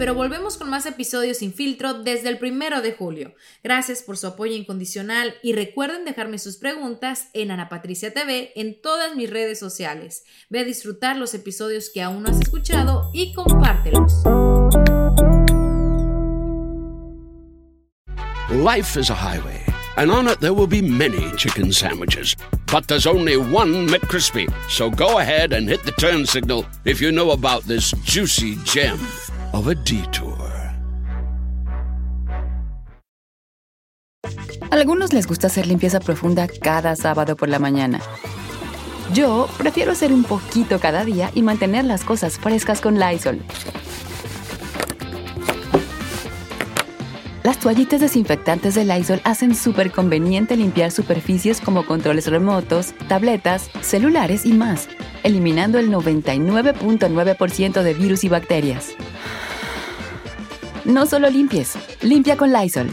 Pero volvemos con más episodios sin filtro desde el primero de julio. Gracias por su apoyo incondicional y recuerden dejarme sus preguntas en Ana Patricia TV en todas mis redes sociales. Ve a disfrutar los episodios que aún no has escuchado y compártelos. Life is a highway, and on it there will be many chicken sandwiches. But there's only one McCrispy. So go ahead and hit the turn signal if you know about this juicy gem of a detour. Algunos les gusta hacer limpieza profunda cada sábado por la mañana. Yo prefiero hacer un poquito cada día y mantener las cosas frescas con Lysol. Las toallitas desinfectantes de Lysol hacen súper conveniente limpiar superficies como controles remotos, tabletas, celulares y más, eliminando el 99.9% de virus y bacterias. No solo limpies, limpia con Lysol.